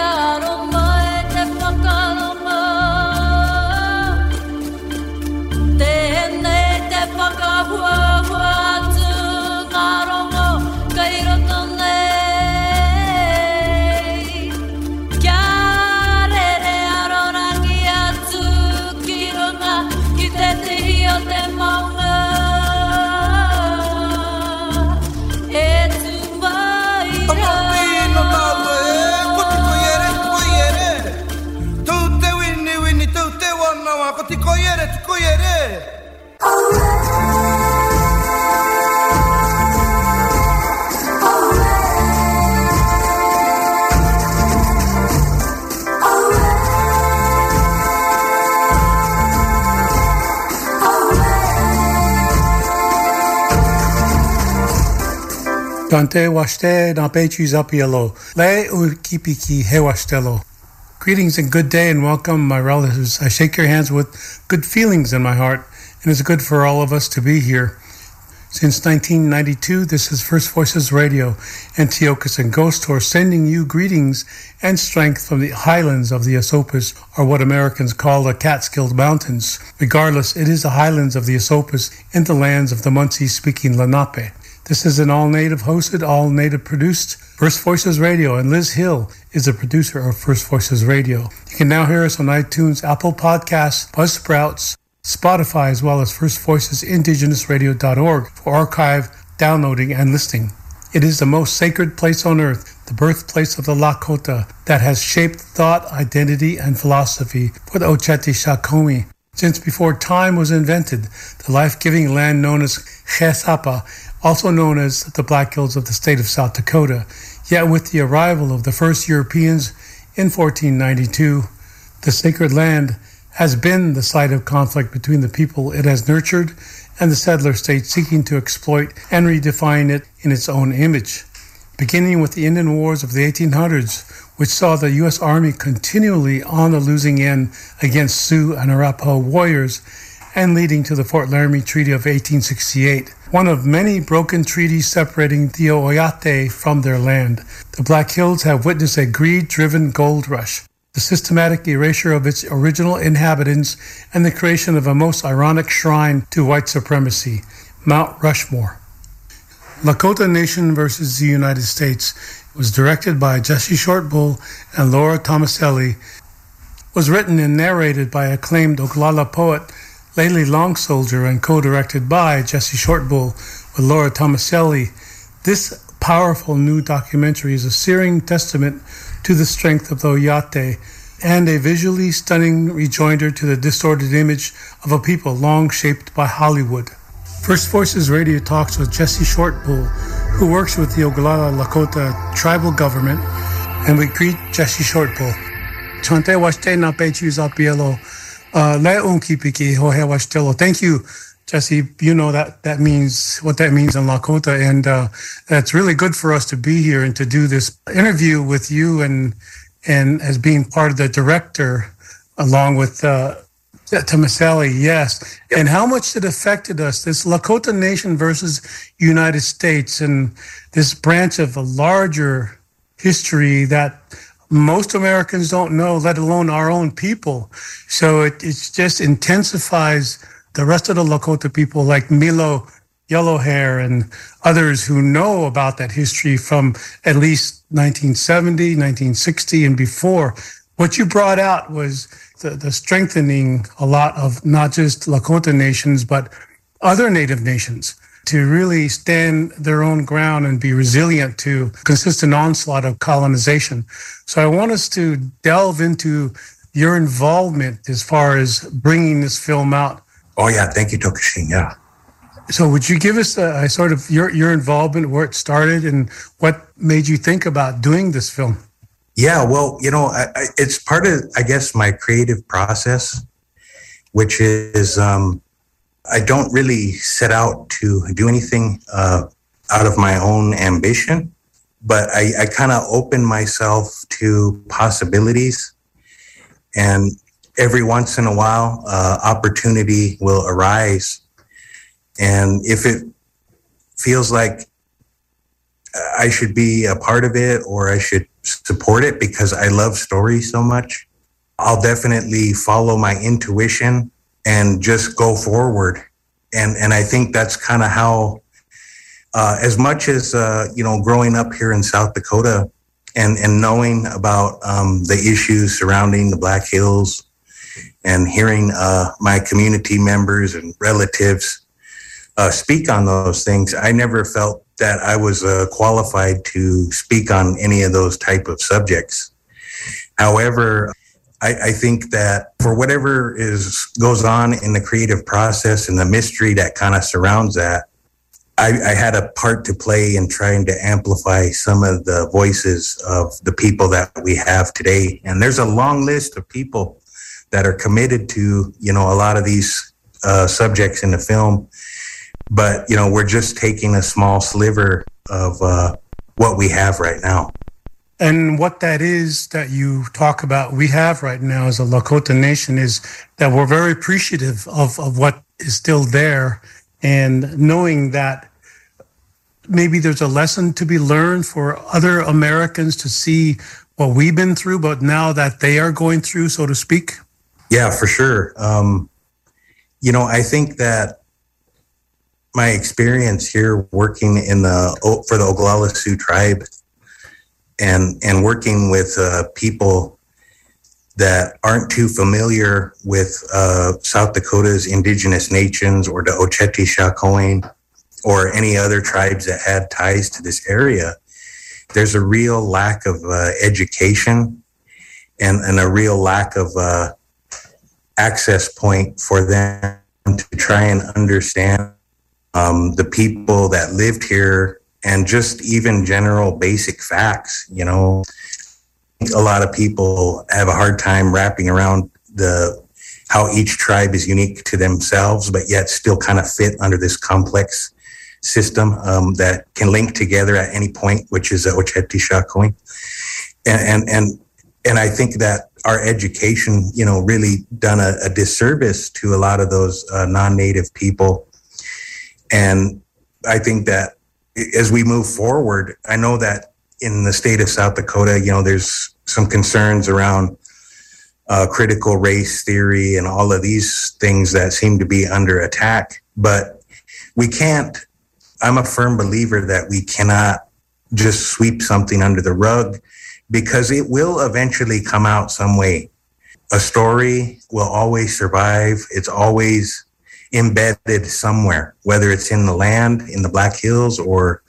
Chasha. Chante washte na pechu zapielo. Le ukipiki hewashtelo. Greetings and good day and welcome, my relatives. I shake your hands with good feelings in my heart, and it's good for all of us to be here. Since 1992, this is First Voices Radio, Tiokasin Ghost Horse sending you greetings and strength from the highlands of the Esopus, or what Americans call the Catskill Mountains. Regardless, it is the highlands of the Esopus in the lands of the Munsee speaking Lenape. This is an all native hosted, all native produced First Voices Radio, and Liz Hill is the producer of First Voices Radio. You can now hear us on iTunes, Apple Podcasts, Buzzsprouts, Spotify, as well as First Voices firstvoicesindigenousradio.org for archive, downloading, and listening. It is the most sacred place on earth, the birthplace of the Lakota, that has shaped thought, identity, and philosophy for the Oceti Sakowin. Since before time was invented, the life giving land known as Chesapa also known as the Black Hills of the state of South Dakota. Yet with the arrival of the first Europeans in 1492, the sacred land has been the site of conflict between the people it has nurtured and the settler state seeking to exploit and redefine it in its own image. Beginning with the Indian Wars of the 1800s, which saw the U.S. Army continually on the losing end against Sioux and Arapaho warriors, and leading to the Fort Laramie Treaty of 1868 one of many broken treaties separating the Oyate from their land. The Black Hills have witnessed a greed driven gold rush, the systematic erasure of its original inhabitants, and the creation of a most ironic shrine to white supremacy Mount Rushmore. Lakota Nation versus the United States was directed by Jesse Shortbull and Laura Tomaselli, was written and narrated by acclaimed Oglala poet Layli Long Soldier and co-directed by Jesse Shortbull with Laura Tomaselli. This powerful new documentary is a searing testament to the strength of the Oyate and a visually stunning rejoinder to the distorted image of a people long shaped by Hollywood. First Voices Radio talks with Jesse Shortbull, who works with the Oglala Lakota tribal government, and we greet Jesse Shortbull. Chante washte na pechu zapielo. Uh, Thank you, Jesse. You know that that means what that means in Lakota, and uh, it's really good for us to be here and to do this interview with you and and as being part of the director, along with uh, Tomaselli. Yes, and how much it affected us. This Lakota Nation versus United States, and this branch of a larger history that most Americans don't know, let alone our own people. So it, it just intensifies the rest of the Lakota people like Milo Yellow Hair and others who know about that history from at least 1970, 1960 and before. What you brought out was the, the strengthening a lot of not just Lakota nations, but other native nations to really stand their own ground and be resilient to consistent onslaught of colonization. So I want us to delve into your involvement as far as bringing this film out. Oh yeah, thank you, Tiokasin. Yeah, So, would you give us a, a, sort of your your involvement, where it started, and what made you think about doing this film? Yeah, well, you know, I, I, it's part of, I guess, my creative process, which is um, I don't really set out to do anything uh, out of my own ambition, but I, I kind of open myself to possibilities. And every once in a while, uh, opportunity will arise. And if it feels like I should be a part of it or I should support it because I love stories so much, I'll definitely follow my intuition and just go forward. And and I think that's kind of how, uh, as much as uh, you know, growing up here in South Dakota, and and knowing about um, the issues surrounding the Black Hills, and hearing uh, my community members and relatives uh, speak on those things, I never felt that I was uh, qualified to speak on any of those type of subjects. However, I, I, think that for whatever is goes on in the creative process and the mystery that kind of surrounds that, I, I, had a part to play in trying to amplify some of the voices of the people that we have today. And there's a long list of people that are committed to, you know, a lot of these uh, subjects in the film. But, you know, we're just taking a small sliver of uh, what we have right now. And what that is that you talk about, we have right now as a Lakota nation is that we're very appreciative of, of what is still there and knowing that maybe there's a lesson to be learned for other Americans to see what we've been through, but now that they are going through, so to speak? Yeah, for sure. Um, you know, I think that my experience here working in the for the Oglala Sioux tribe and and working with uh, people that aren't too familiar with uh, South Dakota's indigenous nations or the Oceti Sakowin or any other tribes that have ties to this area, there's a real lack of uh, education and, and a real lack of uh, access point for them to try and understand um, the people that lived here and just even general basic facts. You know, a lot of people have a hard time wrapping around the how each tribe is unique to themselves, but yet still kind of fit under this complex system um, that can link together at any point, which is Oceti Sakowin. And, and, and, and I think that our education, you know, really done a, a disservice to a lot of those uh, non-native people. And I think that as we move forward, I know that in the state of South Dakota, you know, there's some concerns around uh, critical race theory and all of these things that seem to be under attack. But we can't, I'm a firm believer that we cannot just sweep something under the rug because it will eventually come out some way. A story will always survive. It's always embedded somewhere, whether it's in the land, in the Black Hills, or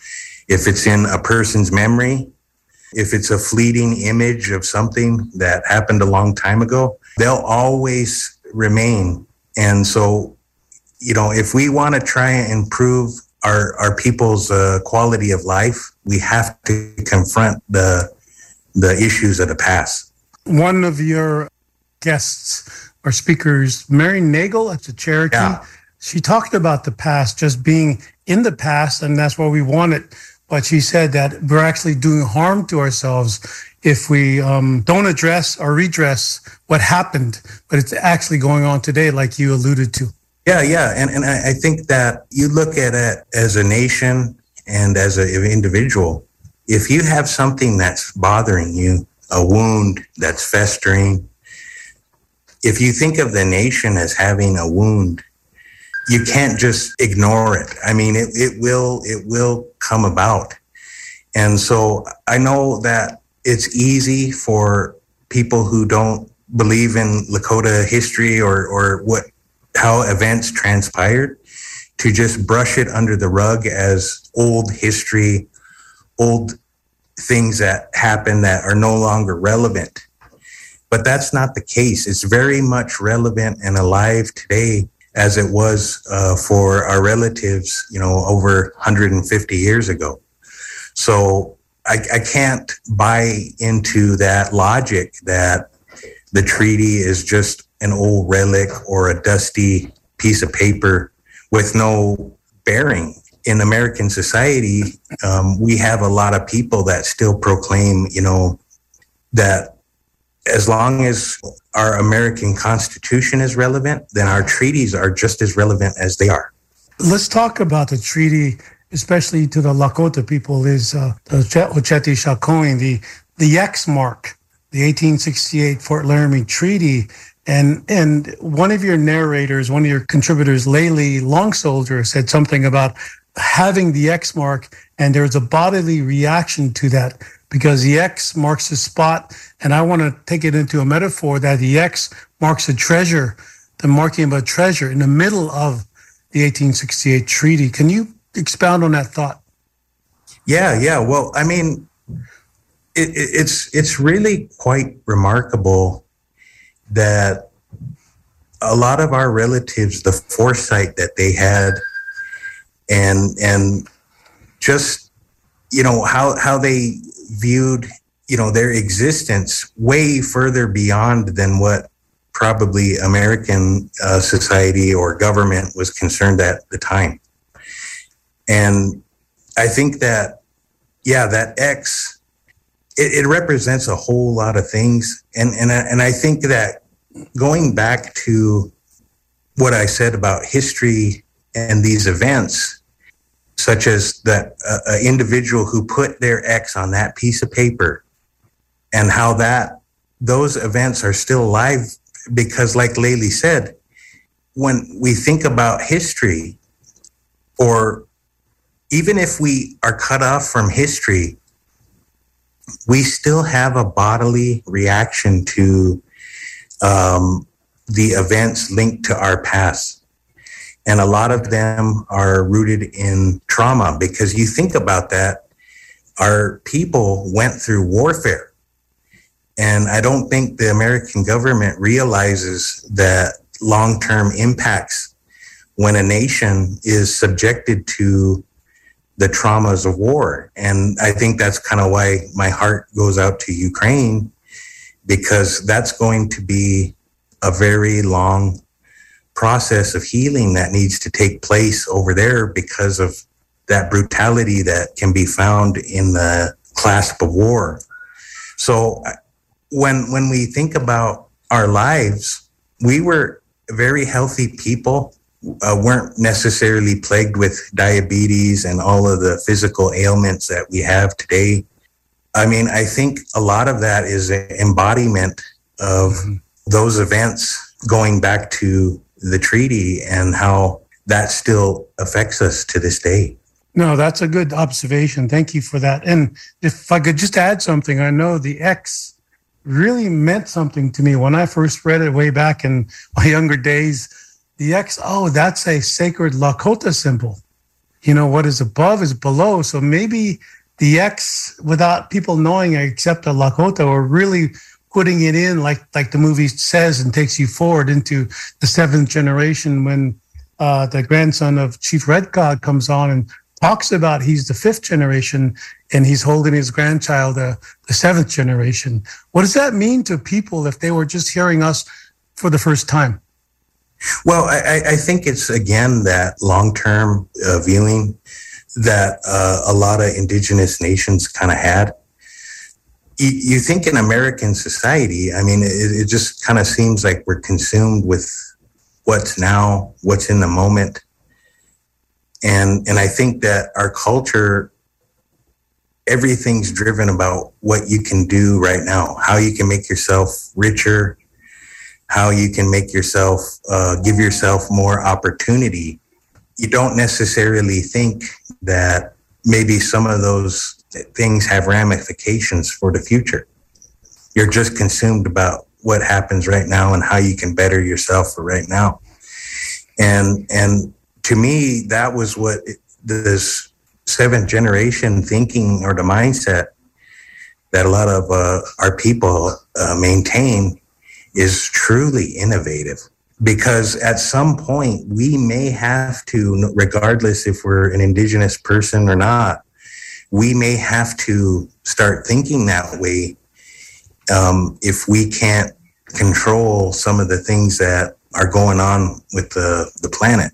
if it's in a person's memory, if it's a fleeting image of something that happened a long time ago, they'll always remain. And so, you know, if we want to try and improve our, our people's uh, quality of life, we have to confront the, the issues of the past. One of your guests our speakers, Mary Nagle at the Cherokee. Yeah. She talked about the past just being in the past, and that's what we wanted. But she said that we're actually doing harm to ourselves if we um, don't address or redress what happened, but it's actually going on today, like you alluded to. Yeah, yeah. And, and I think that you look at it as a nation and as an individual. If you have something that's bothering you, a wound that's festering, if you think of the nation as having a wound, you can't just ignore it. I mean, it, it will it will come about. And so I know that it's easy for people who don't believe in Lakota history or, or what how events transpired to just brush it under the rug as old history, old things that happen that are no longer relevant. But that's not the case. It's very much relevant and alive today. as it was uh, for our relatives, you know, over 150 years ago. So I, I can't buy into that logic that the treaty is just an old relic or a dusty piece of paper with no bearing. In American society, um, we have a lot of people that still proclaim, you know, that as long as our American Constitution is relevant, then our treaties are just as relevant as they are. Let's talk about the treaty, especially to the Lakota people, is uh, the Oceti Sakowin, the, the X mark, the 1868 Fort Laramie Treaty. And and one of your narrators, one of your contributors, Layli Long Soldier, said something about having the X mark, and there's a bodily reaction to that because the X marks the spot. And I want to take it into a metaphor that the X marks a treasure, the marking of a treasure in the middle of the 1868 treaty. Can you expound on that thought? Yeah, yeah. Well, I mean, it, it, it's it's really quite remarkable that a lot of our relatives, the foresight that they had, and and just you know how how they viewed you know their existence way further beyond than what probably American uh, society or government was concerned at the time. And I think that, yeah, that X, it, it represents a whole lot of things. And, and, and I think that going back to what I said about history and these events, such as the uh, individual who put their X on that piece of paper and how that those events are still alive because like Layli said, when we think about history or even if we are cut off from history, we still have a bodily reaction to um, the events linked to our past. And a lot of them are rooted in trauma because you think about that, our people went through warfare. And I don't think the American government realizes that long term impacts when a nation is subjected to the traumas of war. And I think that's kind of why my heart goes out to Ukraine because that's going to be a very long process of healing that needs to take place over there because of that brutality that can be found in the clasp of war. So when when we think about our lives, we were very healthy people. Uh, weren't necessarily plagued with diabetes and all of the physical ailments that we have today. I mean, I think a lot of that is an embodiment of mm-hmm. those events going back to the treaty and how that still affects us to this day. No, that's a good observation. Thank you for that. And if I could just add something, I know the X really meant something to me when I first read it way back in my younger days. The X, oh, that's a sacred Lakota symbol. You know, what is above is below. So maybe the X, without people knowing except a Lakota, or really putting it in like like the movie says and takes you forward into the seventh generation when uh, the grandson of Chief Red Cloud comes on and talks about he's the fifth generation and he's holding his grandchild uh, the seventh generation. What does that mean to people if they were just hearing us for the first time? Well, I, I think it's again that long term uh, viewing that uh, a lot of indigenous nations kind of had you, think in American society, I mean, it, it just kind of seems like we're consumed with what's now, what's in the moment. And, and I think that our culture, everything's driven about what you can do right now, how you can make yourself richer, how you can make yourself, uh, give yourself more opportunity. You don't necessarily think that maybe some of those things have ramifications for the future. You're just consumed about what happens right now and how you can better yourself for right now. And and to me, that was what this seventh generation thinking or the mindset that a lot of uh, our people uh, maintain is truly innovative because at some point we may have to, regardless if we're an indigenous person or not, we may have to start thinking that way um, if we can't control some of the things that are going on with the, the planet.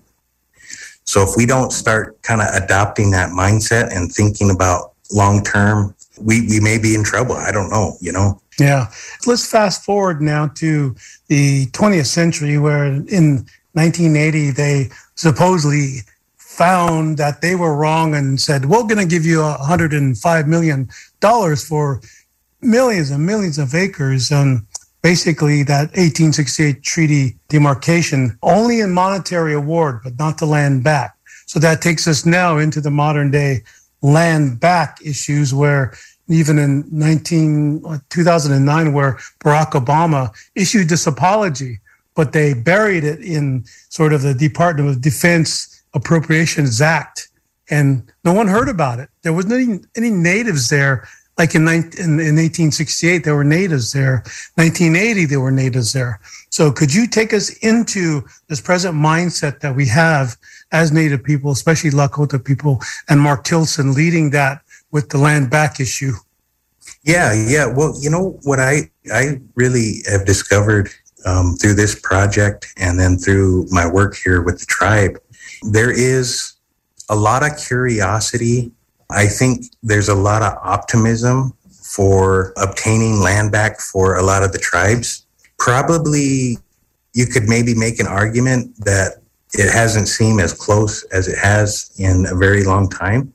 So if we don't start kind of adopting that mindset and thinking about long term, we, we may be in trouble. I don't know, you know? Yeah. Let's fast forward now to the 20th century, where in 1980, they supposedly found that they were wrong and said, we're going to give you $105 million for millions and millions of acres. And basically, that 1868 treaty demarcation only in monetary award, but not the land back. So that takes us now into the modern day land back issues where even in 19, 2009, where Barack Obama issued this apology, but they buried it in sort of the Department of Defense Appropriations Act. And no one heard about it. There wasn't any, any natives there. Like in, in, in 1868, there were natives there. 1980, there were natives there. So could you take us into this present mindset that we have as Native people, especially Lakota people, and Mark Tilsen leading that with the land back issue? Yeah, yeah. Well, you know what I I really have discovered um, through this project and then through my work here with the tribe, there is a lot of curiosity. I think there's a lot of optimism for obtaining land back for a lot of the tribes. Probably you could maybe make an argument that it hasn't seemed as close as it has in a very long time.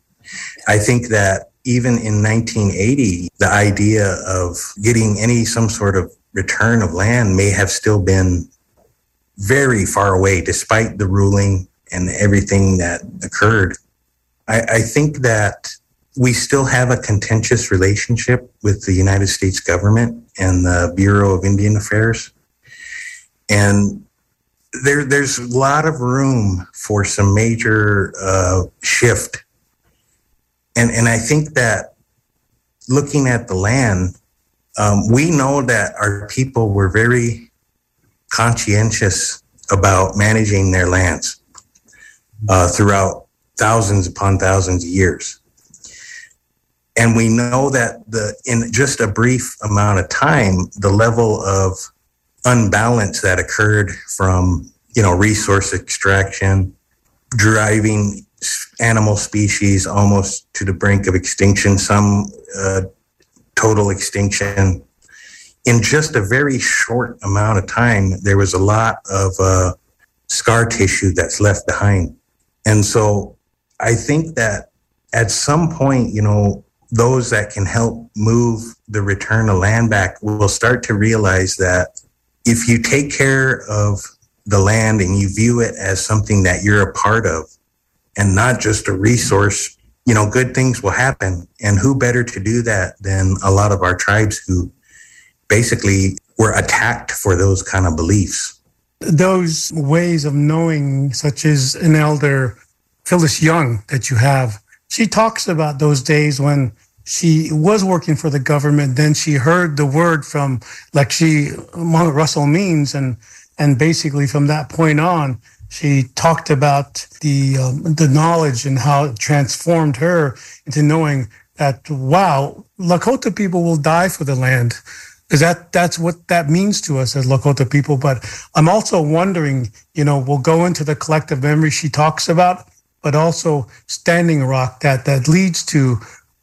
I think that even in 1980, the idea of getting any some sort of return of land may have still been very far away, despite the ruling and everything that occurred. I, I think that we still have a contentious relationship with the United States government and the Bureau of Indian Affairs. And there, there's a lot of room for some major uh, shift and and I think that looking at the land, um, we know that our people were very conscientious about managing their lands uh, throughout thousands upon thousands of years. And we know that the in just a brief amount of time, the level of unbalance that occurred from you know resource extraction, driving animal species almost to the brink of extinction, some uh, total extinction. In just a very short amount of time, there was a lot of uh, scar tissue that's left behind. And so I think that at some point, you know, those that can help move the return of land back will start to realize that if you take care of the land and you view it as something that you're a part of, and not just a resource, you know, good things will happen. And who better to do that than a lot of our tribes who basically were attacked for those kind of beliefs. Those ways of knowing, such as an elder, Phyllis Young, that you have, she talks about those days when she was working for the government. Then she heard the word from, like she, Russell Means, and and basically from that point on, she talked about the um, the knowledge and how it transformed her into knowing that wow, Lakota people will die for the land because that that's what that means to us as Lakota people. But I'm also wondering, you know, we'll go into the collective memory she talks about, but also Standing Rock that that leads to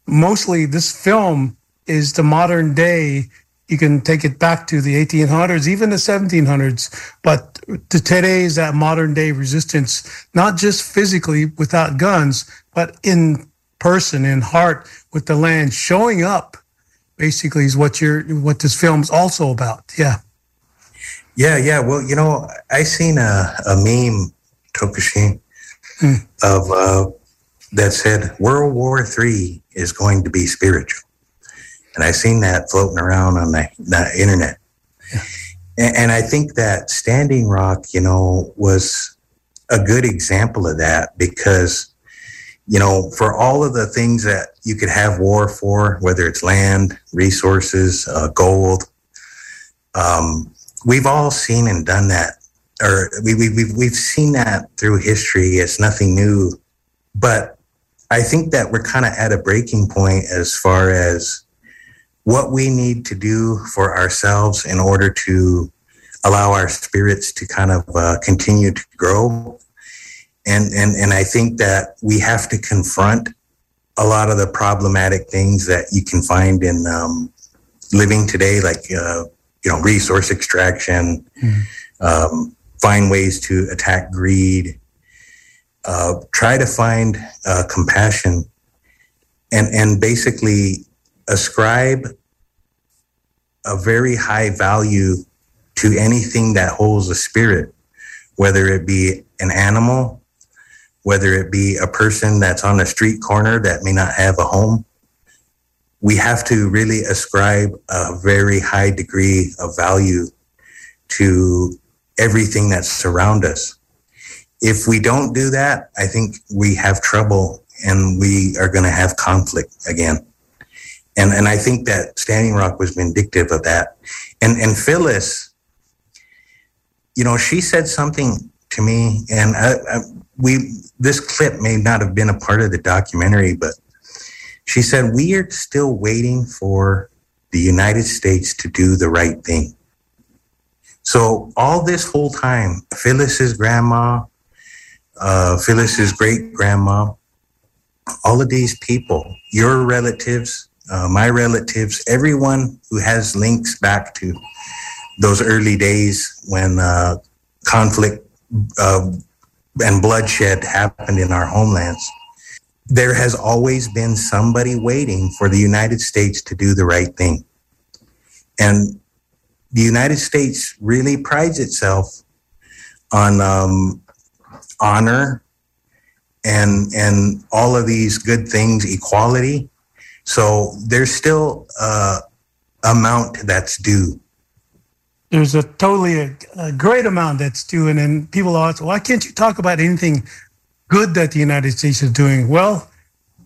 mostly this film is the modern day you can take it back to the 1800s, even the 1700s. But to today's that modern day resistance, not just physically without guns, but in person, in heart, with the land, showing up. Basically, is what you're what this film's also about. Yeah. Yeah, yeah. Well, you know, I seen a, a meme, Tiokasin, hmm. of uh, that said World War Three is going to be spiritual and I seen that floating around on the, the internet. Yeah. And, and I think that Standing Rock, you know, was a good example of that because, you know, for all of the things that you could have war for, whether it's land, resources, uh, gold, um, we've all seen and done that or we, we, we've, we've seen that through history. It's nothing new. But I think that we're kind of at a breaking point as far as what we need to do for ourselves in order to allow our spirits to kind of uh, continue to grow. And, and, and I think that we have to confront a lot of the problematic things that you can find in um, living today, like, uh, you know, resource extraction, mm. um, find ways to attack greed, uh, try to find uh, compassion, and, and basically ascribe a very high value to anything that holds a spirit, whether it be an animal, whether it be a person that's on a street corner that may not have a home. We have to really ascribe a very high degree of value to everything that surrounds us. If we don't do that, I think we have trouble and we are going to have conflict again. And, and I think that Standing Rock was vindictive of that. And, and Phyllis, you know, she said something to me, and I, I, we this clip may not have been a part of the documentary, but she said we are still waiting for the United States to do the right thing. So all this whole time, Phyllis's grandma, uh, Phyllis's great grandma, all of these people, your relatives, uh, my relatives, everyone who has links back to those early days when uh, conflict uh, and bloodshed happened in our homelands. There has always been somebody waiting for the United States to do the right thing. And the United States really prides itself on um, honor and and all of these good things, equality. So there's still a amount that's due there's a totally a, a, great amount that's due. And then people ask, why can't you talk about anything good that the United States is doing? Well,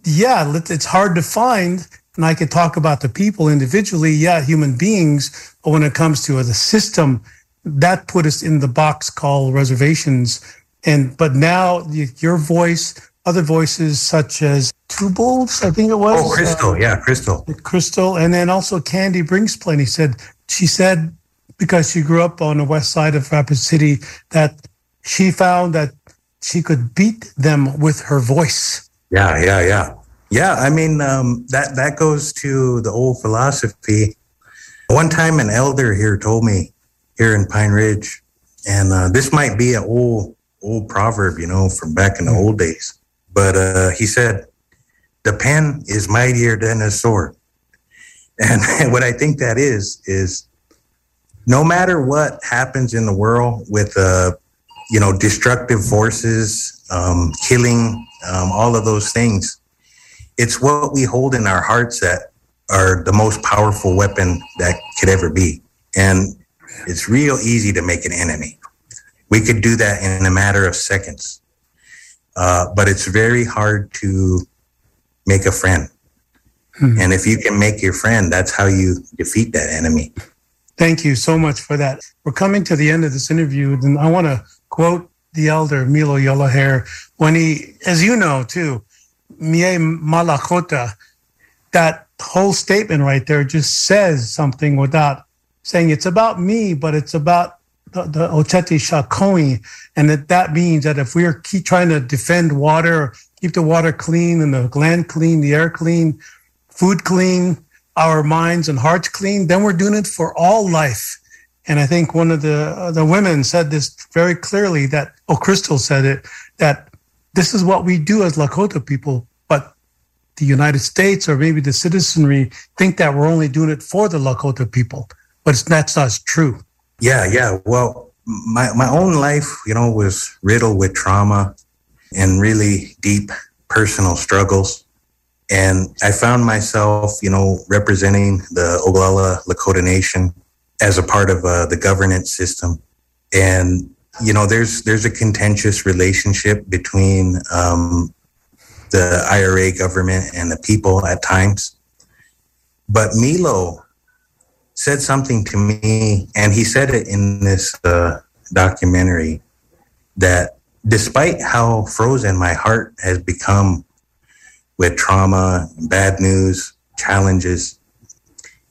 yeah, it's hard to find. And I could talk about the people individually, yeah, human beings. But when it comes to the system, that put us in the box called reservations. And but now your voice, other voices such as Two Bulls, I think it was. Oh, Crystal, uh, yeah, Crystal. Crystal, and then also Candi Brings Plenty. Said she said because she grew up on the west side of Rapid City that she found that she could beat them with her voice. Yeah, yeah, yeah. Yeah, I mean um, that that goes to the old philosophy. One time, an elder here told me here in Pine Ridge, and uh, this might be an old old proverb, you know, from back in the old days. But uh, he said, "The pen is mightier than a sword," and what I think that is is no matter what happens in the world with uh, you know destructive forces, um, killing, um, all of those things, it's what we hold in our hearts that are the most powerful weapon that could ever be. And it's real easy to make an enemy. We could do that in a matter of seconds. Uh, but it's very hard to make a friend. Hmm. And if you can make your friend, that's how you defeat that enemy. Thank you so much for that. We're coming to the end of this interview, and I want to quote the elder Milo Yellowhair when he, as you know too, Mie Malakota, that whole statement right there just says something without saying it's about me, but it's about the, the Oceti Sakowin. And that that means that if we are keep trying to defend water, keep the water clean and the land clean, the air clean, food clean, our minds and hearts clean, then we're doing it for all life. And I think one of the uh, the women said this very clearly that oh Crystal said it that this is what we do as Lakota people, but the United States or maybe the citizenry think that we're only doing it for the Lakota people, but it's that's not true. Yeah, yeah. Well, my my own life, you know, was riddled with trauma and really deep personal struggles. And I found myself, you know, representing the Oglala Lakota Nation as a part of uh, the governance system. And, you know, there's there's a contentious relationship between um, the IRA government and the people at times. But Milo said something to me, and he said it in this uh, documentary that despite how frozen my heart has become with trauma, bad news, challenges,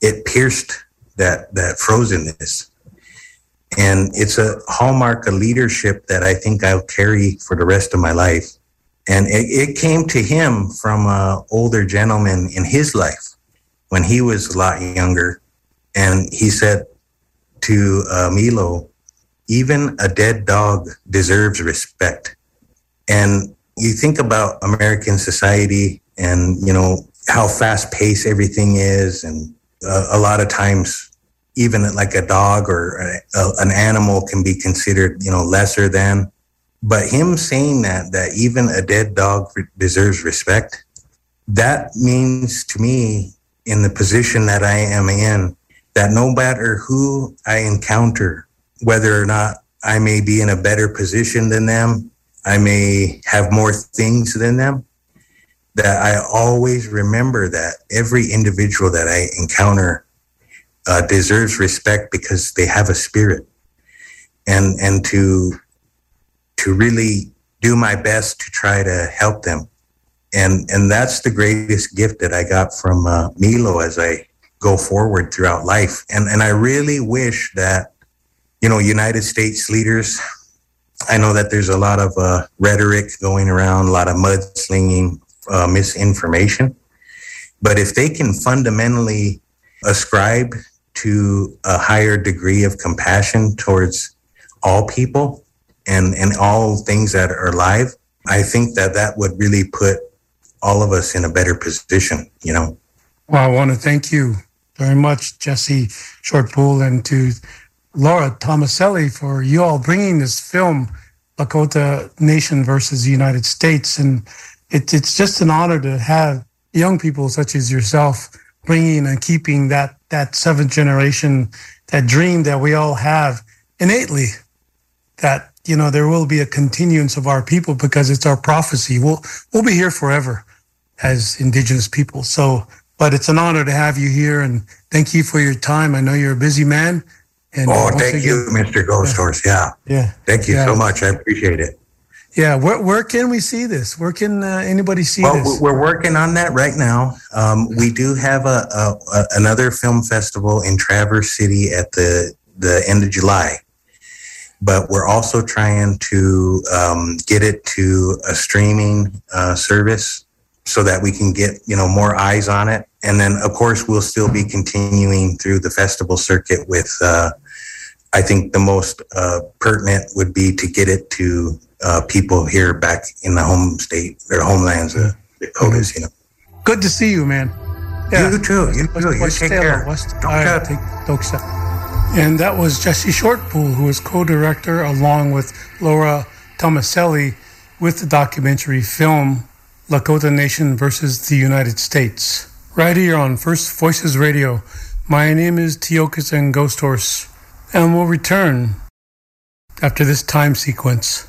it pierced that that frozenness. And it's a hallmark of leadership that I think I'll carry for the rest of my life. And it, it came to him from an older gentleman in his life when he was a lot younger. And he said to uh, Milo, even a dead dog deserves respect. And you think about American society and, you know, how fast paced everything is. And uh, a lot of times, even like a dog or a, a, an animal can be considered, you know, lesser than. But him saying that, that even a dead dog deserves respect, that means to me, in the position that I am in, that no matter who I encounter, whether or not I may be in a better position than them, I may have more things than them, that I always remember that every individual that I encounter uh, deserves respect because they have a spirit, and and to to really do my best to try to help them, and and that's the greatest gift that I got from uh, Milo as I go forward throughout life, and and I really wish that you know United States leaders. I know that there's a lot of uh, rhetoric going around, a lot of mudslinging, uh, misinformation. But if they can fundamentally ascribe to a higher degree of compassion towards all people and, and all things that are alive, I think that that would really put all of us in a better position, you know. Well, I want to thank you very much, Jesse Shortbull, and to Laura Tomaselli for you all bringing this film, Lakota Nation versus the United States. And it, it's just an honor to have young people such as yourself bringing and keeping that that seventh generation, that dream that we all have innately, that you know there will be a continuance of our people because it's our prophecy. We'll we'll be here forever as indigenous people. So, but it's an honor to have you here, and thank you for your time. I know you're a busy man. And oh, thank again, you, Mr. Ghost Horse. Yeah, yeah. Thank you yeah. so much. I appreciate it. Yeah, where, where can we see this? Where can uh, anybody see well, this? We're working on that right now. Um, we do have a, a, a, another film festival in Traverse City at the the end of July, but we're also trying to um, get it to a streaming uh, service so that we can get you know more eyes on it. And then, of course, we'll still be continuing through the festival circuit with. Uh, I think the most uh, pertinent would be to get it to uh, people here back in the home state, their homelands, the Dakotas, mm-hmm. you know. Good to see you, man. Yeah. You too. You too. You take care. West, don't I, take, and that was Jesse Shortbull, who is co-director along with Laura Tomaselli with the documentary film Lakota Nation versus the United States. Right here on First Voices Radio. My name is Tiokasin Ghost Horse, and we'll return after this time sequence.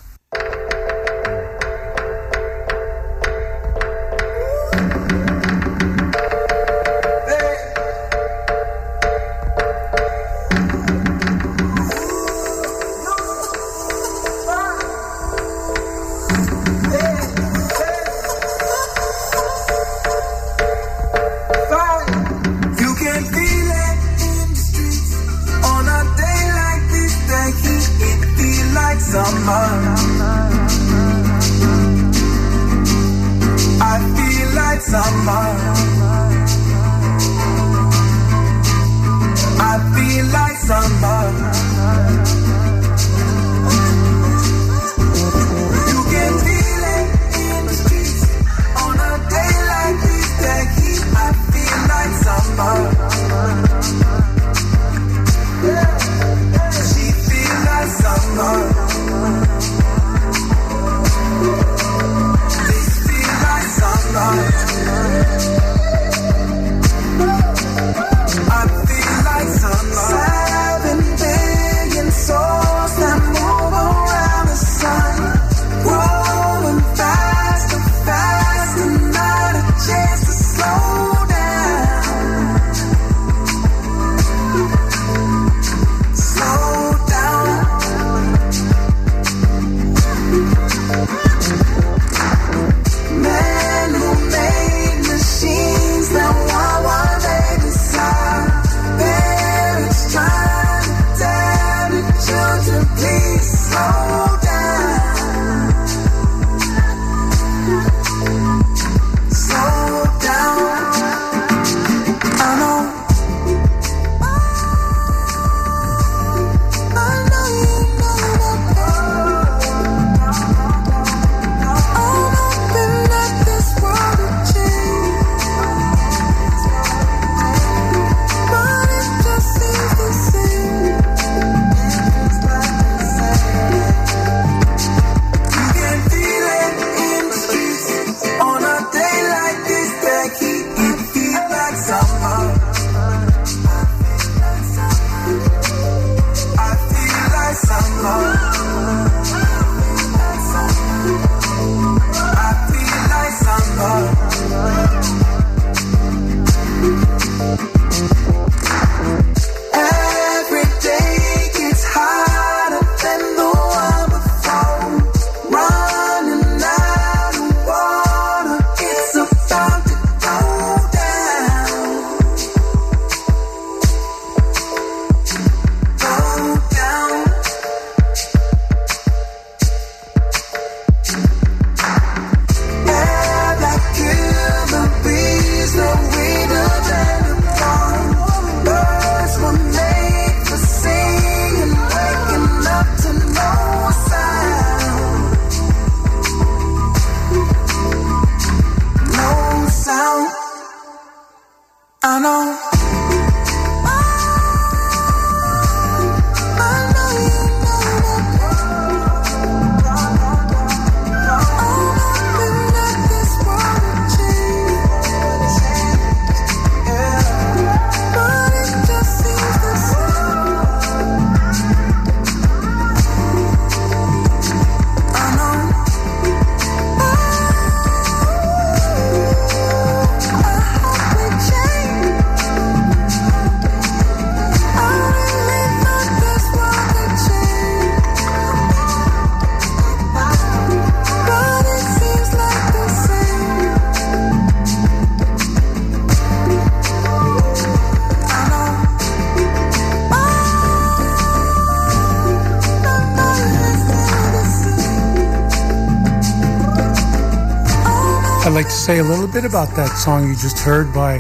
Say a little bit about that song you just heard by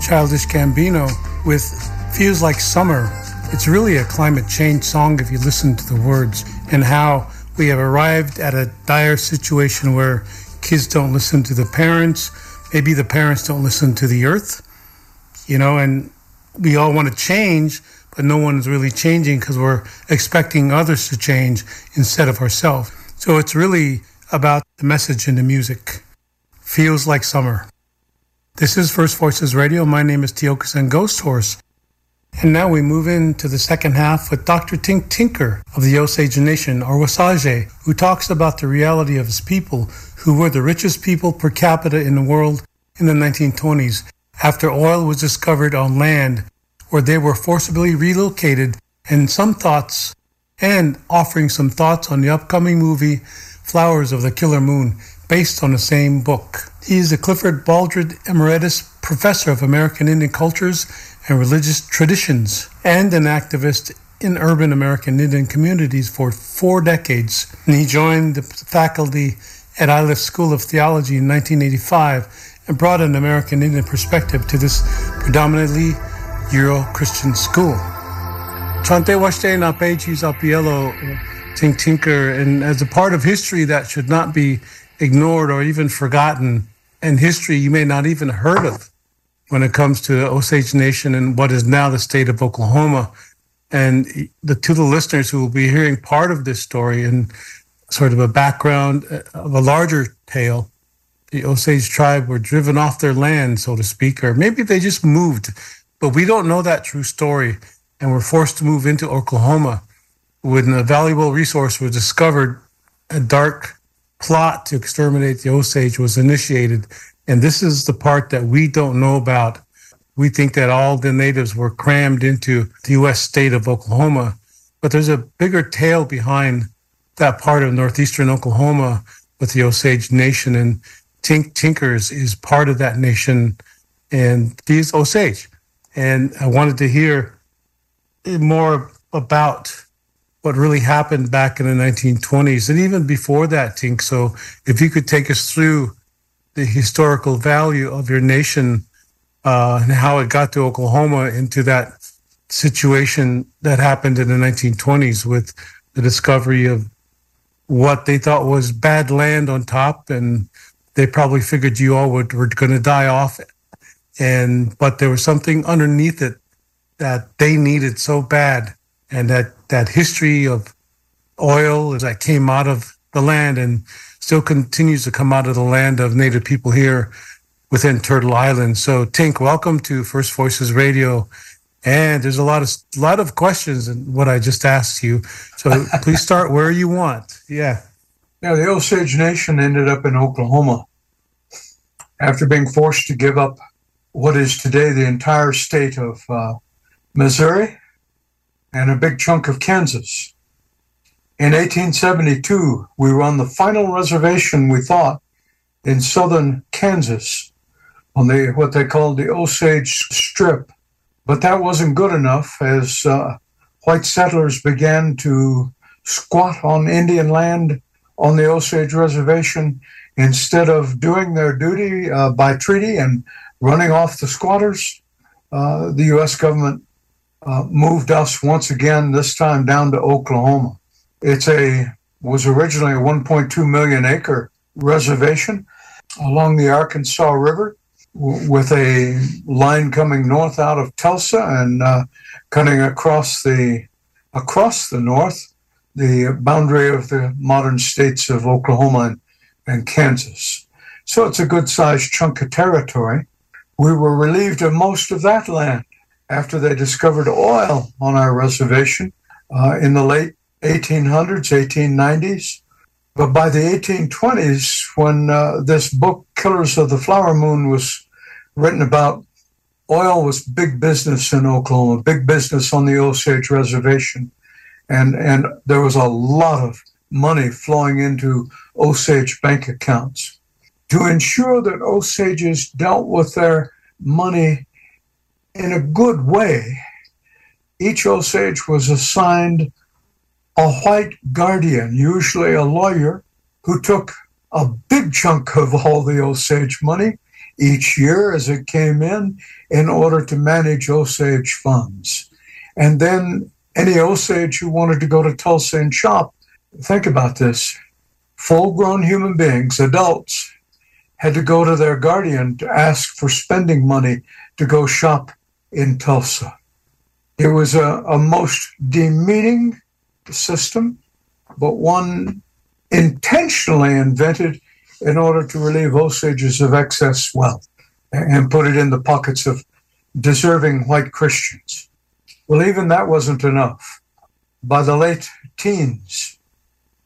Childish Gambino with Feels Like Summer. It's really a climate change song if you listen to the words and how we have arrived at a dire situation where kids don't listen to the parents. Maybe the parents don't listen to the earth, you know, and we all want to change, but no one is really changing because we're expecting others to change instead of ourselves. So it's really about the message in the music. Feels like summer. This is First Voices Radio. My name is Tiokasin Ghost Horse. And now we move into the second half with Dr. Tink Tinker of the Osage Nation, or Wasage, who talks about the reality of his people, who were the richest people per capita in the world in the 1920s, after oil was discovered on land where they were forcibly relocated, and some thoughts, and offering some thoughts on the upcoming movie Flowers of the Killer Moon, based on the same book. He is a Clifford Baldridge Emeritus Professor of American Indian Cultures and Religious Traditions and an activist in urban American Indian communities for four decades. And he joined the faculty at Iliff School of Theology in 1985 and brought an American Indian perspective to this predominantly Euro Christian school. Chante Washte na Pechis Apielo Tink Tinker, and as a part of history that should not be ignored or even forgotten in history you may not even heard of when it comes to the Osage Nation and what is now the state of Oklahoma. And the to the listeners who will be hearing part of this story and sort of a background uh, of a larger tale, the Osage tribe were driven off their land, so to speak, or maybe they just moved, but we don't know that true story. And were forced to move into Oklahoma when a valuable resource was discovered, a dark plot to exterminate the Osage was initiated. And this is the part that we don't know about. We think that all the natives were crammed into the U.S. state of Oklahoma, but there's a bigger tale behind that part of northeastern Oklahoma with the Osage Nation. And Tink Tinkers is part of that nation, and he's Osage. And I wanted to hear more about what really happened back in the 1920s and even before that, Tink. So if you could take us through the historical value of your nation uh, and how it got to Oklahoma into that situation that happened in the 1920s with the discovery of what they thought was bad land on top and they probably figured you all would, were going to die off and but there was something underneath it that they needed so bad and that that history of oil that came out of the land and still continues to come out of the land of Native people here within Turtle Island. So, Tink, welcome to First Voices Radio. And there's a lot of lot of questions in what I just asked you. So please start where you want. Yeah. Yeah, the Osage Nation ended up in Oklahoma after being forced to give up what is today the entire state of uh, Missouri and a big chunk of Kansas. In 1872, we were on the final reservation, we thought, in southern Kansas on the what they called the Osage Strip. But that wasn't good enough as uh, white settlers began to squat on Indian land on the Osage Reservation instead of doing their duty uh, by treaty and running off the squatters. Uh, the U.S. government uh, moved us once again, this time down to Oklahoma. It's a was originally a 1.2 million acre reservation along the Arkansas River. w- with a line coming north out of Tulsa and uh, cutting across the across the north, the boundary of the modern states of Oklahoma and, and Kansas. So it's a good sized chunk of territory. We were relieved of most of that land after they discovered oil on our reservation uh, in the late 1800s, 1890s. But by the 1820s, when uh, this book, Killers of the Flower Moon, was written about, oil was big business in Oklahoma, big business on the Osage Reservation. And, and there was a lot of money flowing into Osage bank accounts. To ensure that Osages dealt with their money in a good way, each Osage was assigned a white guardian, usually a lawyer, who took a big chunk of all the Osage money each year as it came in in order to manage Osage funds. And then any Osage who wanted to go to Tulsa and shop, think about this full grown human beings, adults, had to go to their guardian to ask for spending money to go shop in Tulsa. It was a, a most demeaning system, but one intentionally invented in order to relieve Osages of excess wealth and put it in the pockets of deserving white Christians. Well, even that wasn't enough. By the late teens,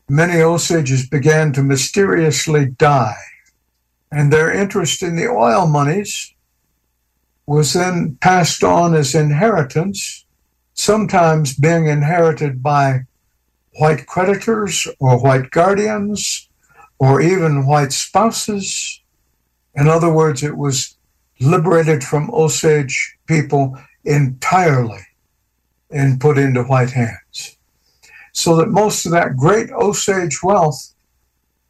many Osages began to mysteriously die, and their interest in the oil monies was then passed on as inheritance, sometimes being inherited by white creditors or white guardians or even white spouses. In other words, it was liberated from Osage people entirely and put into white hands. So that most of that great Osage wealth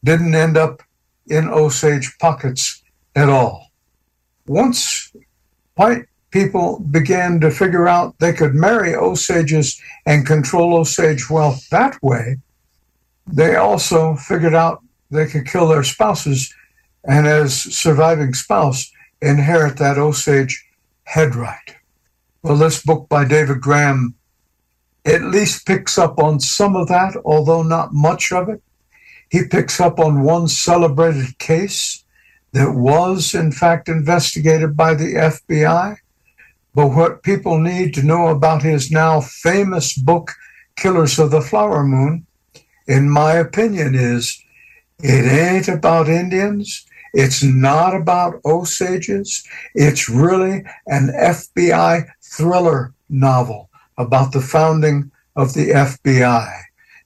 didn't end up in Osage pockets at all. Once white people began to figure out they could marry Osages and control Osage wealth that way, they also figured out they could kill their spouses and, as surviving spouse, inherit that Osage headright. Well, this book by David Grann at least picks up on some of that, although not much of it. He picks up on one celebrated case that was, in fact, investigated by the FBI but what people need to know about his now famous book, Killers of the Flower Moon, in my opinion, is it ain't about Indians. It's not about Osages. It's really an FBI thriller novel about the founding of the FBI.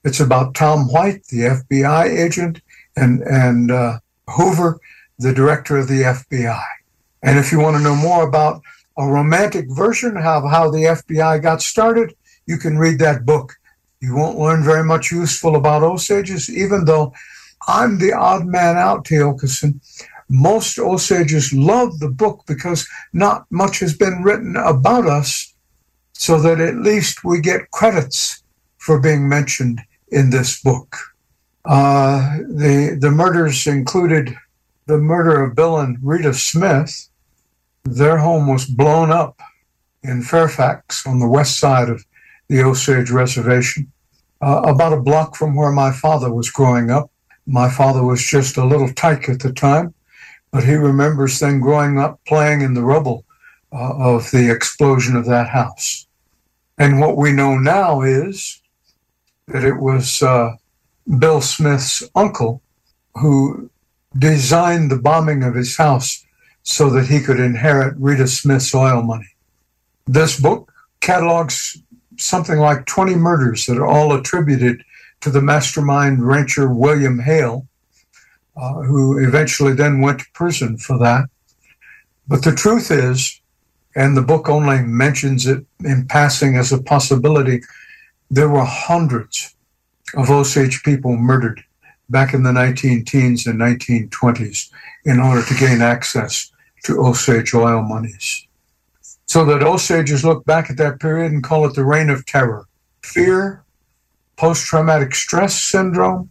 It's about Tom White, the FBI agent, and, and uh, Hoover, the director of the FBI. And if you want to know more about a romantic version of how the FBI got started, you can read that book. You won't learn very much useful about Osages, even though I'm the odd man out, Tiokasin. Most Osages love the book because not much has been written about us, so that at least we get credits for being mentioned in this book. Uh, the the murders included the murder of Bill and Rita Smith, their home was blown up in Fairfax on the west side of the Osage Reservation, uh, about a block from where my father was growing up. My father was just a little tyke at the time, but he remembers then growing up playing in the rubble uh, of the explosion of that house. And what we know now is that it was uh, Bill Smith's uncle who designed the bombing of his house so that he could inherit Rita Smith's oil money. This book catalogs something like 20 murders that are all attributed to the mastermind rancher William Hale, uh, who eventually then went to prison for that. But the truth is, and the book only mentions it in passing as a possibility, there were hundreds of Osage people murdered back in the 19 teens and 1920s in order to gain access to Osage oil monies. So that Osages look back at that period and call it the reign of terror, fear, post traumatic stress syndrome,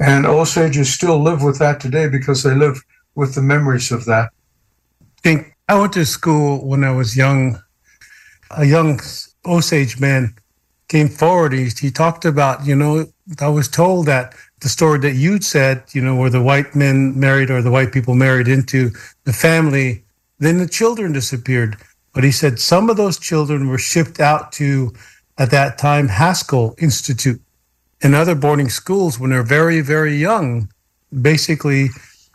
and Osages still live with that today because they live with the memories of that. think I went to school when I was young. A young Osage man came forward. He, he talked about, you know, I was told that the story that you said, you know, where the white men married or the white people married into the family, then the children disappeared. But he said some of those children were shipped out to, at that time, Haskell Institute and other boarding schools when they're very, very young, basically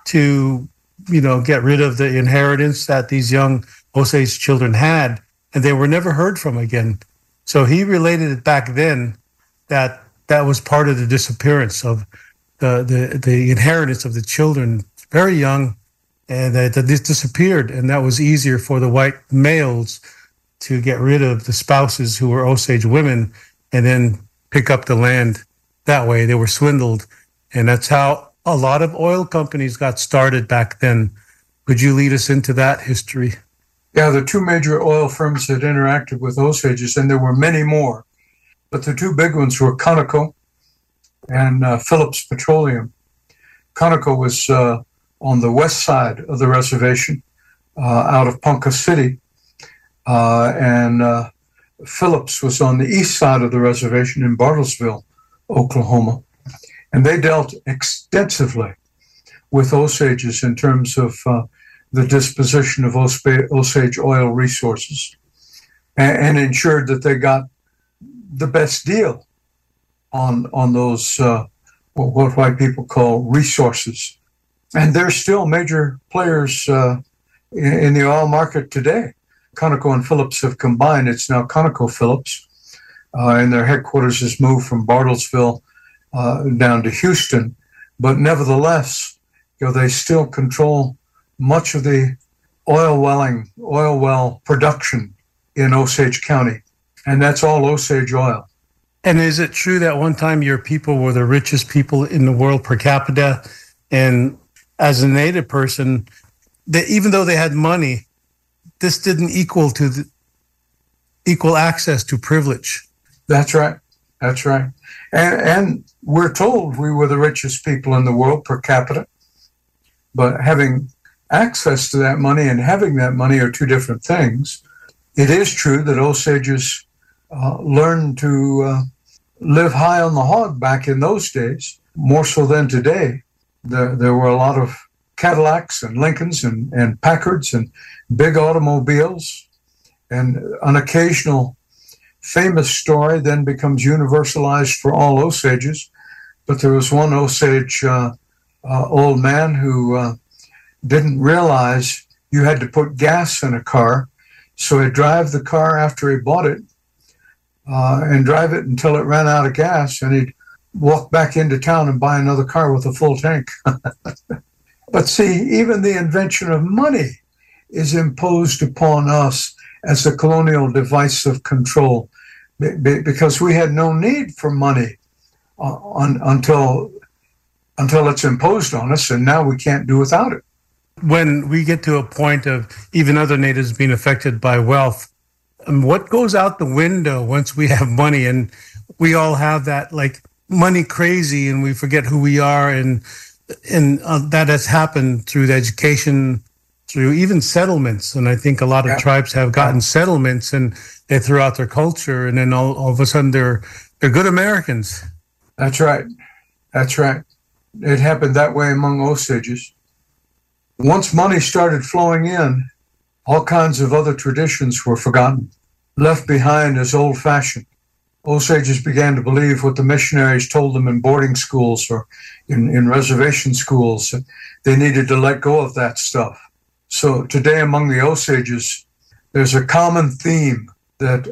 to, you know, get rid of the inheritance that these young Osage children had. And they were never heard from again. So he related it back then that that was part of the disappearance of the, the, the inheritance of the children very young and that, that this disappeared and that was easier for the white males to get rid of the spouses who were Osage women and then pick up the land that way. They were swindled. And that's how a lot of oil companies got started back then. Could you lead us into that history? Yeah, the two major oil firms that interacted with Osages, and there were many more, but the two big ones were Conoco and uh, Phillips Petroleum. Conoco was uh, on the west side of the reservation uh, out of Ponca City, uh, and uh, Phillips was on the east side of the reservation in Bartlesville, Oklahoma. And they dealt extensively with Osages in terms of the disposition of Osage oil resources and ensured that they got the best deal on on those uh, what white people call resources, and they're still major players uh, in, in, the oil market today. Conoco and Phillips have combined. It's now Conoco Phillips, uh, and their headquarters has moved from Bartlesville uh, down to Houston, but nevertheless, you know, they still control much of the oil welling, oil well production in Osage County. And that's all Osage oil. And is it true that one time your people were the richest people in the world per capita? And as a native person, that even though they had money, this didn't equal to the, equal access to privilege. That's right. That's right. And, and we're told we were the richest people in the world per capita. But having access to that money and having that money are two different things. It is true that Osages uh, learned to uh, live high on the hog back in those days, more so than today. There, there were a lot of Cadillacs and Lincolns and, and Packards and big automobiles. And an occasional famous story then becomes universalized for all Osages. But there was one Osage uh, uh old man who uh, didn't realize you had to put gas in a car. So he'd drive the car after he bought it uh, and drive it until it ran out of gas. And he'd walk back into town and buy another car with a full tank. but see, even the invention of money is imposed upon us as a colonial device of control because we had no need for money uh, on, until until it's imposed on us, and now we can't do without it when we get to a point of even other natives being affected by wealth, um, what goes out the window once we have money? And we all have that like money crazy and we forget who we are. And and uh, that has happened through the education through even settlements. And i think a lot of yeah. tribes have gotten settlements and they threw out their culture. And then all, all of a sudden they're they're good americans. That's right. That's right. It happened that way among osages once money started flowing in, all kinds of other traditions were forgotten, left behind as old fashioned. Osages began to believe what the missionaries told them in boarding schools or in, in reservation schools. They needed to let go of that stuff. So today, among the Osages, there's a common theme that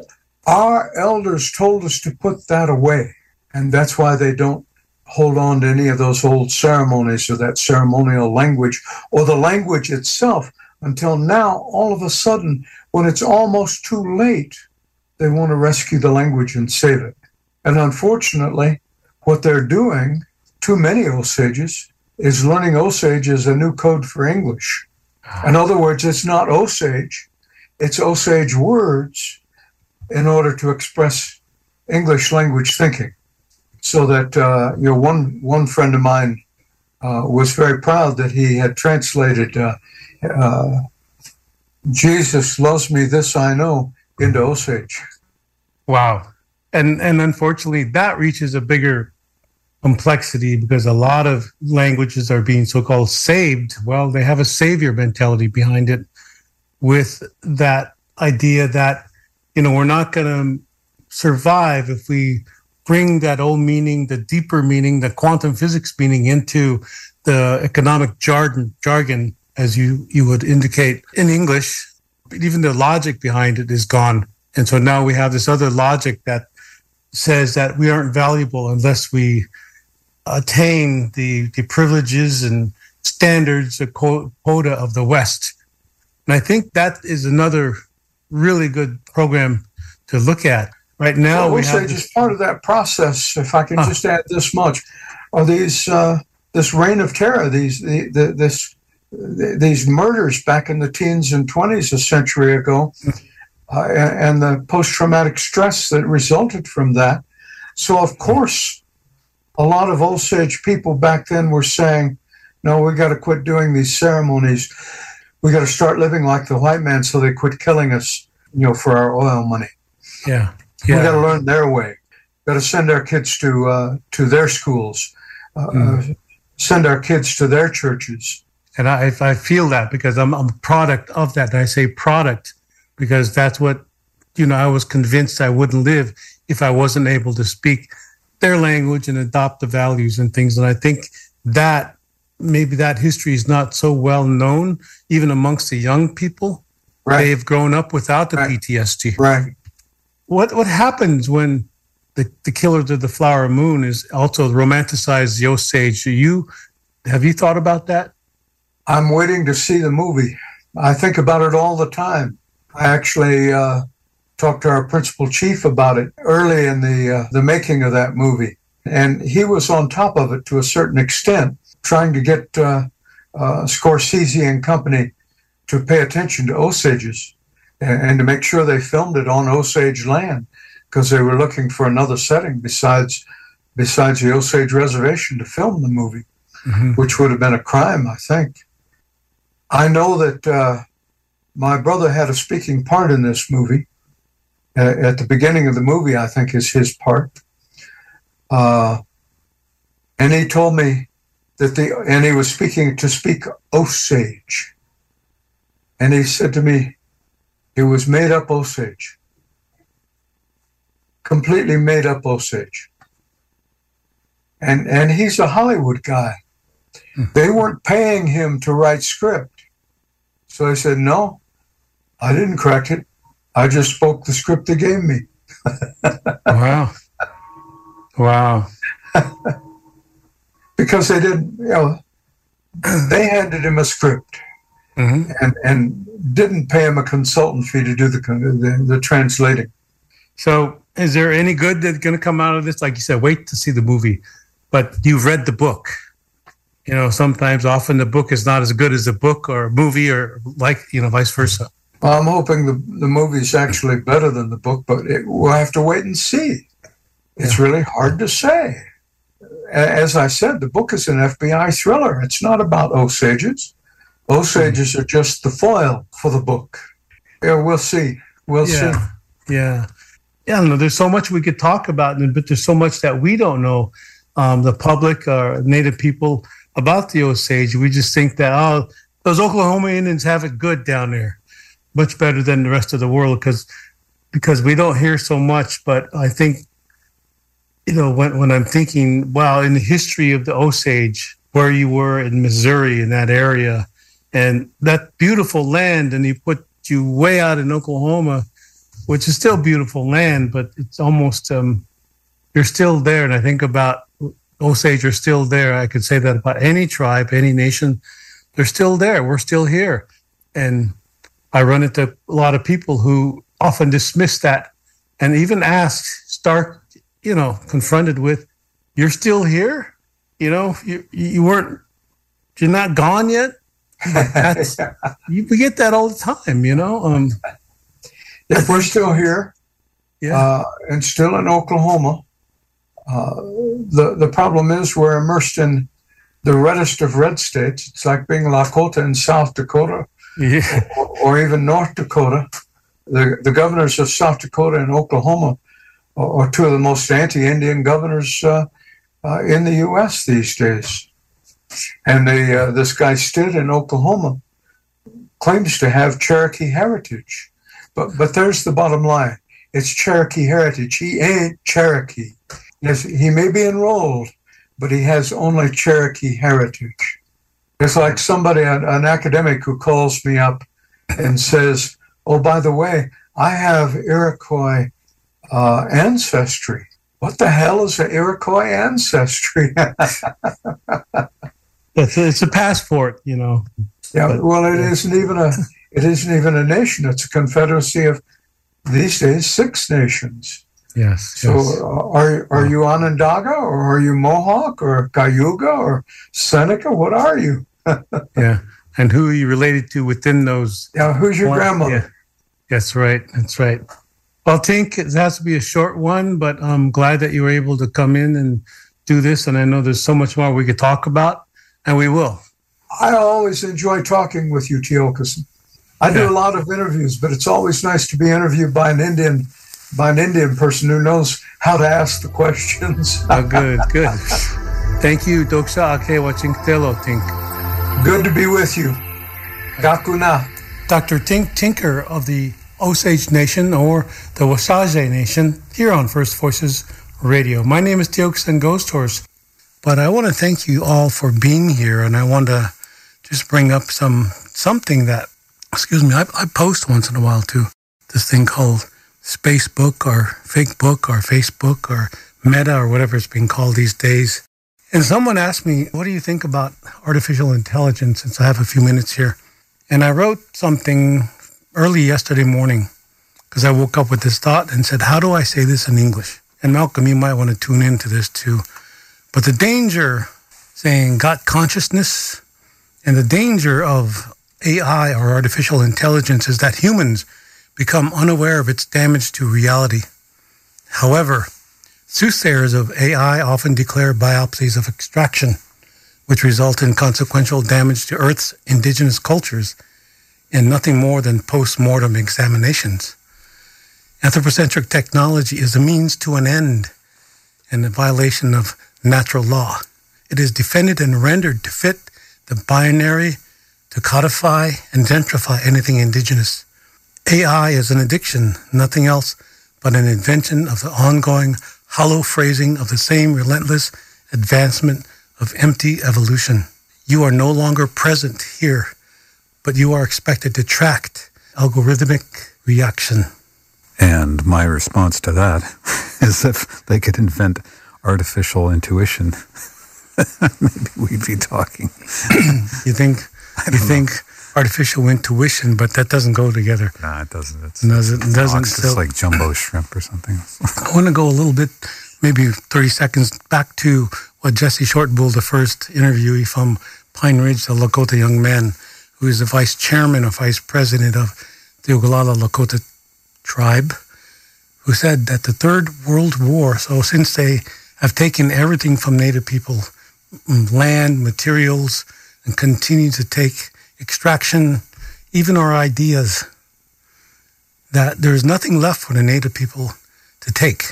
our elders told us to put that away. And that's why they don't hold on to any of those old ceremonies or that ceremonial language or the language itself until now, all of a sudden, when it's almost too late, they want to rescue the language and save it. And unfortunately, what they're doing, too many Osages, is learning Osage as a new code for English. In other words, it's not Osage, it's Osage words in order to express English language thinking so that uh, you know one one friend of mine uh, was very proud that he had translated uh, uh Jesus loves me, this I know, into Osage. Wow. And and unfortunately that reaches a bigger complexity because a lot of languages are being so-called saved. Well, they have a savior mentality behind it with that idea that you know we're not going to survive if we bring that old meaning, the deeper meaning, the quantum physics meaning into the economic jargon, jargon as you you would indicate in English. Even the logic behind it is gone, and so now we have this other logic that says that we aren't valuable unless we attain the the privileges and standards, the quota of the West. And I think that is another really good program to look at. Right now, well, we say just part of that process. If I can huh. just add this much, are these uh, this reign of terror, these the, the, this the, these murders back in the teens and twenties a century ago, uh, and, and the post traumatic stress that resulted from that. So of course, a lot of Osage people back then were saying, "No, we got to quit doing these ceremonies. We got to start living like the white man, so they quit killing us, you know, for our oil money." Yeah. Yeah. We got to learn their way. Got to send our kids to uh, to their schools, uh, mm. send our kids to their churches. And I, I feel that because I'm, I'm a product of that. And I say product because that's what you know. I was convinced I wouldn't live if I wasn't able to speak their language and adopt the values and things. And I think that maybe that history is not so well known even amongst the young people. Right. They've grown up without the right. PTSD. Right what what happens when the, the killer of the flower moon is also romanticized the Osage? Do you have you thought about that? I'm waiting to see the movie. I think about it all the time. I actually uh, talked to our principal chief about it early in the uh, the making of that movie, and he was on top of it to a certain extent, trying to get uh, uh Scorsese and company to pay attention to Osages and to make sure they filmed it on Osage land because they were looking for another setting besides besides the Osage Reservation to film the movie, mm-hmm. which would have been a crime, I think. I know that uh, my brother had a speaking part in this movie. Uh, at the beginning of the movie, I think is his part, uh, and he told me that the and he was speaking to speak Osage, and he said to me, it was made up Osage. Completely made up Osage. And and he's a Hollywood guy. Hmm. They weren't paying him to write script. So I said, No, I didn't correct it. I just spoke the script they gave me. wow. Wow. because they didn't, you know, they handed him a script mm-hmm. and, and didn't pay him a consultant fee to do the, the, the translating. So, is there any good that's going to come out of this? Like you said, wait to see the movie, but you've read the book. You know, sometimes, often the book is not as good as the book or a movie, or like you know, vice versa. Well, I'm hoping the the movie is actually better than the book, but it, we'll have to wait and see. It's yeah. really hard to say. As I said, the book is an FBI thriller. It's not about Osages. Osages are just the foil for the book. Yeah, we'll see. We'll yeah. see. Yeah. Yeah, no, there's so much we could talk about, but there's so much that we don't know. Um, the public or Native people about the Osage. We just think that, oh, those Oklahoma Indians have it good down there, much better than the rest of the world because because we don't hear so much. But I think, you know, when, when I'm thinking, wow, in the history of the Osage, where you were in Missouri in that area, and that beautiful land, and he put you way out in Oklahoma, which is still beautiful land, but it's almost um, you're still there. And I think about Osage are still there. I could say that about any tribe, any nation, they're still there. We're still here, and I run into a lot of people who often dismiss that, and even ask, start, you know, confronted with, "You're still here." You know, you you weren't, you're not gone yet that's, you, we get that all the time, you know. Um, if we're still here, yeah, uh, and still in Oklahoma, uh, the the problem is we're immersed in the reddest of red states. It's like being Lakota in South Dakota yeah. or, or, even North Dakota. The, the governors of South Dakota and Oklahoma are, are two of the most anti-Indian governors uh, uh, in the U.S. these days. And they, uh, this guy Stitt in Oklahoma claims to have Cherokee heritage. But, but there's the bottom line. It's Cherokee heritage. He ain't Cherokee. Yes, he may be enrolled, but he has only Cherokee heritage. It's like somebody, an, an academic who calls me up and says, Oh, by the way, I have Iroquois uh, ancestry. What the hell is an Iroquois ancestry? it's, a, it's a passport, you know. Yeah, but, well, it not even a it isn't even a nation. It's a confederacy of these days six nations. Yes. So yes. Uh, are are you Onondaga or are you Mohawk or Cayuga or Seneca? What are you? yeah. And who are you related to within those? Yeah. Who's your one, grandmother? Yeah. That's right. That's right. Well, Tink, it has to be a short one, but I'm glad that you were able to come in and do this. And I know there's so much more we could talk about, and we will. I always enjoy talking with you, Tiokasin. I do a lot of interviews, but it's always nice to be interviewed by an Indian by an Indian person who knows how to ask the questions. oh, good, good. Thank you, Doxa Ake Wachingtelo Tink. Good to be with you. Gakuna. Dr. Tink Tinker of the Osage Nation or the Wasage Nation here on First Voices Radio. My name is Tiokasin Ghost Horse, but I want to thank you all for being here, and I want to just bring up some something that, excuse me, I, I post once in a while too. This thing called Spacebook or Fake Book or Facebook or Meta or whatever it's being called these days. And someone asked me, What do you think about artificial intelligence? Since I have a few minutes here. And I wrote something early yesterday morning because I woke up with this thought and said, How do I say this in English? And Malcolm, you might want to tune into this too. But the danger, saying God consciousness, and the danger of AI or artificial intelligence is that humans become unaware of its damage to reality. However, soothsayers of AI often declare biopsies of extraction, which result in consequential damage to Earth's indigenous cultures and nothing more than post mortem examinations. Anthropocentric technology is a means to an end and a violation of natural law. It is defended and rendered to fit the binary, to codify and gentrify anything indigenous. AI is an addiction, nothing else but an invention of the ongoing hollow phrasing of the same relentless advancement of empty evolution. You are no longer present here, but you are expected to track algorithmic reaction. And my response to that is if they could invent artificial intuition, maybe we'd be talking. you think? You think? Artificial intuition, but that doesn't go together. Nah, it doesn't. It's, doesn't, it doesn't it's so, like jumbo shrimp or something. I want to go a little bit, maybe 30 seconds back to what Jesse Shortbull, the first interviewee from Pine Ridge, the Lakota young man, who is the vice chairman or vice president of the Oglala Lakota tribe, who said that the Third World War, so since they have taken everything from Native people, mm, land, materials, and continue to take extraction, even our ideas, that there's nothing left for the native people to take,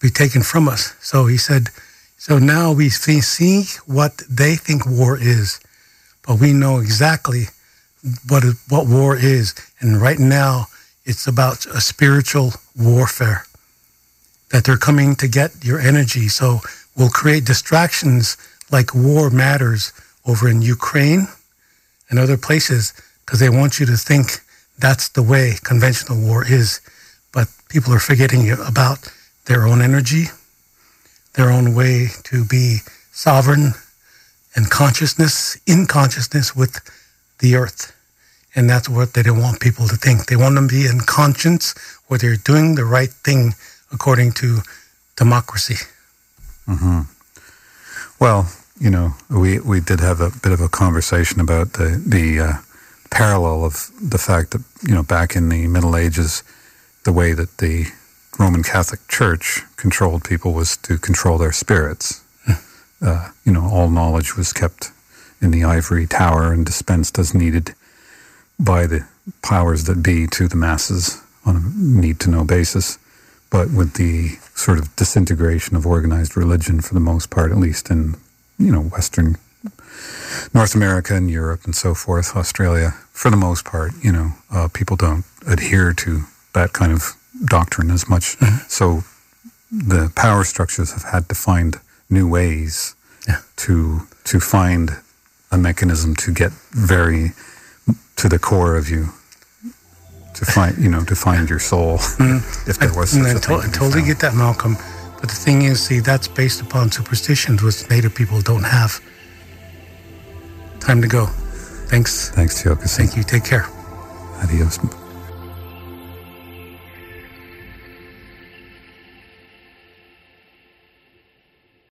be taken from us. So he said, so now we see what they think war is, but we know exactly what what war is, and right now it's about a spiritual warfare. That they're coming to get your energy, so we'll create distractions like war matters over in Ukraine and other places because they want you to think that's the way conventional war is. But people are forgetting about their own energy, their own way to be sovereign and consciousness, in consciousness with the earth. And that's what they don't want people to think. They want them to be in conscience where they're doing the right thing according to democracy. Mm-hmm. Well, you know, we, we did have a bit of a conversation about the, the uh, parallel of the fact that, you know, back in the Middle Ages, the way that the Roman Catholic Church controlled people was to control their spirits. Hmm. Uh, you know, all knowledge was kept in the ivory tower and dispensed as needed. by the powers that be to the masses on a need to know basis. But with the sort of disintegration of organized religion, for the most part, at least in you know Western North America and Europe and so forth, Australia, for the most part, you know, uh, people don't adhere to that kind of doctrine as much. Mm-hmm. So the power structures have had to find new ways yeah. to to find a mechanism to get very to the core of you to find you know to find your soul mm. if there was I, I, to- I totally get that malcolm but the thing is see that's based upon superstitions which native people don't have. Time to go. Thanks. Thanks Tiokasin. thank you. Take care. Adios